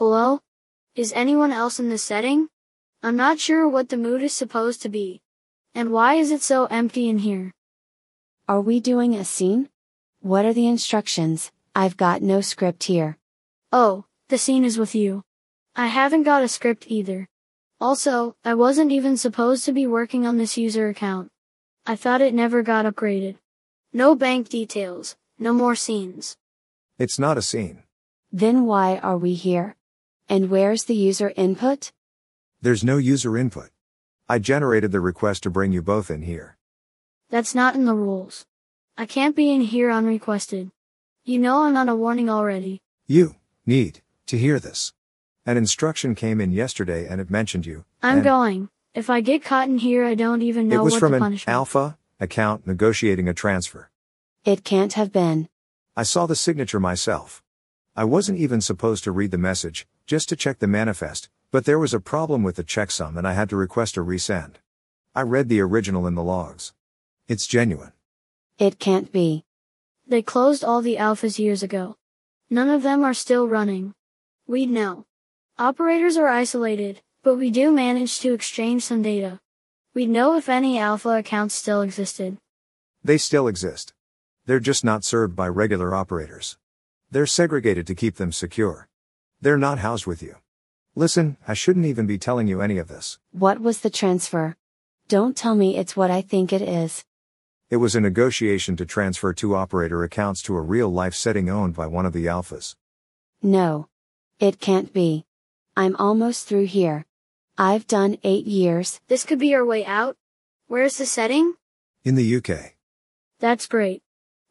Hello? Is anyone else in this setting? I'm not sure what the mood is supposed to be. And why is it so empty in here? Are we doing a scene? What are the instructions? I've got no script here. Oh, the scene is with you. I haven't got a script either. Also, I wasn't even supposed to be working on this user account. I thought it never got upgraded. No bank details, no more scenes. It's not a scene. Then why are we here? And where's the user input? There's no user input. I generated the request to bring you both in here. That's not in the rules. I can't be in here unrequested. You know I'm on a warning already. You need to hear this. An instruction came in yesterday and it mentioned you. I'm going. If I get caught in here, I don't even know what to do. It was what from to an alpha account negotiating a transfer. It can't have been. I saw the signature myself. I wasn't even supposed to read the message, just to check the manifest, but there was a problem with the checksum and I had to request a resend. I read the original in the logs. It's genuine. It can't be. They closed all the alphas years ago. None of them are still running. We'd know. Operators are isolated, but we do manage to exchange some data. We'd know if any alpha accounts still existed. They still exist. They're just not served by regular operators. They're segregated to keep them secure. They're not housed with you. Listen, I shouldn't even be telling you any of this. What was the transfer? Don't tell me it's what I think it is. It was a negotiation to transfer two operator accounts to a real life setting owned by one of the alphas. No. It can't be. I'm almost through here. I've done eight years. This could be our way out. Where's the setting? In the UK. That's great.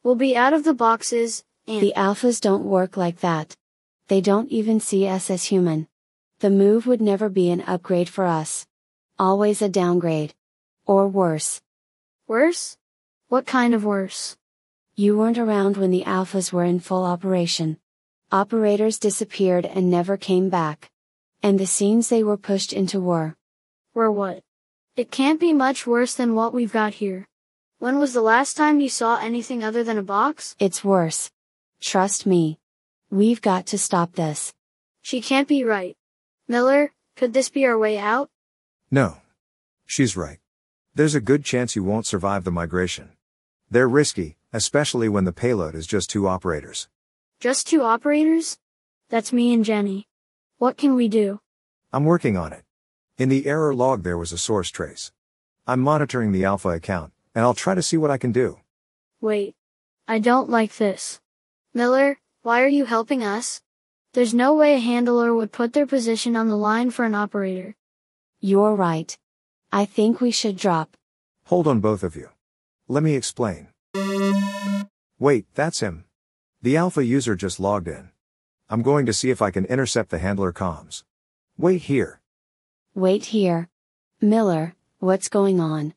We'll be out of the boxes, and The alphas don't work like that. They don't even see us as human. The move would never be an upgrade for us. Always a downgrade. Or worse. worse? What kind of worse? You weren't around when the alphas were in full operation. Operators disappeared and never came back. And the scenes they were pushed into were. Were what? It can't be much worse than what we've got here. When was the last time you saw anything other than a box? It's worse. Trust me. We've got to stop this. She can't be right. Miller, could this be our way out? No. She's right. There's a good chance you won't survive the migration. They're risky, especially when the payload is just two operators. Just two operators? That's me and Jenny. What can we do? I'm working on it. In the error log there was a source trace. I'm monitoring the alpha account, and I'll try to see what I can do. Wait. I don't like this. Miller, why are you helping us? There's no way a handler would put their position on the line for an operator. You're right. I think we should drop. Hold on both of you. Let me explain. Wait, that's him. The alpha user just logged in. I'm going to see if I can intercept the handler comms. Wait here. Wait here. Miller, what's going on?